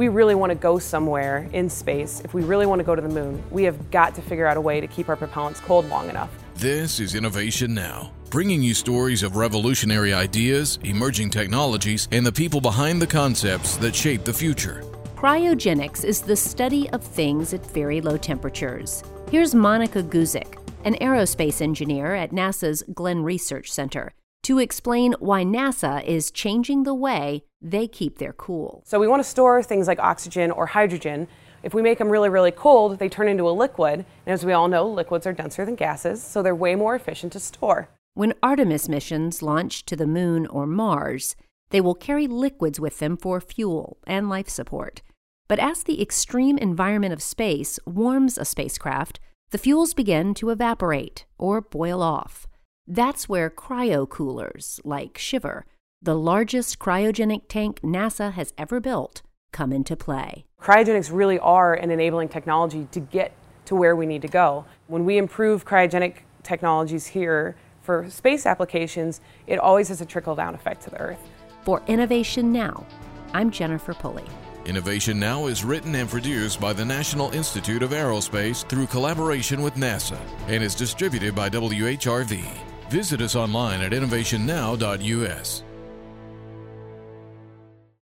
we really want to go somewhere in space, if we really want to go to the moon, we have got to figure out a way to keep our propellants cold long enough. This is Innovation Now, bringing you stories of revolutionary ideas, emerging technologies, and the people behind the concepts that shape the future. Cryogenics is the study of things at very low temperatures. Here's Monica Guzik, an aerospace engineer at NASA's Glenn Research Center, to explain why NASA is changing the way they keep their cool. So we want to store things like oxygen or hydrogen. If we make them really, really cold, they turn into a liquid. And as we all know, liquids are denser than gases, so they're way more efficient to store. When Artemis missions launch to the moon or Mars, they will carry liquids with them for fuel and life support. But as the extreme environment of space warms a spacecraft, the fuels begin to evaporate or boil off. That's where cryo coolers, like SHIIVER, the largest cryogenic tank NASA has ever built, come into play. Cryogenics really are an enabling technology to get to where we need to go. When we improve cryogenic technologies here for space applications, it always has a trickle down effect to the Earth. For Innovation Now, I'm Jennifer Pulley. Innovation Now is written and produced by the National Institute of Aerospace through collaboration with NASA and is distributed by WHRV. Visit us online at innovationnow.us.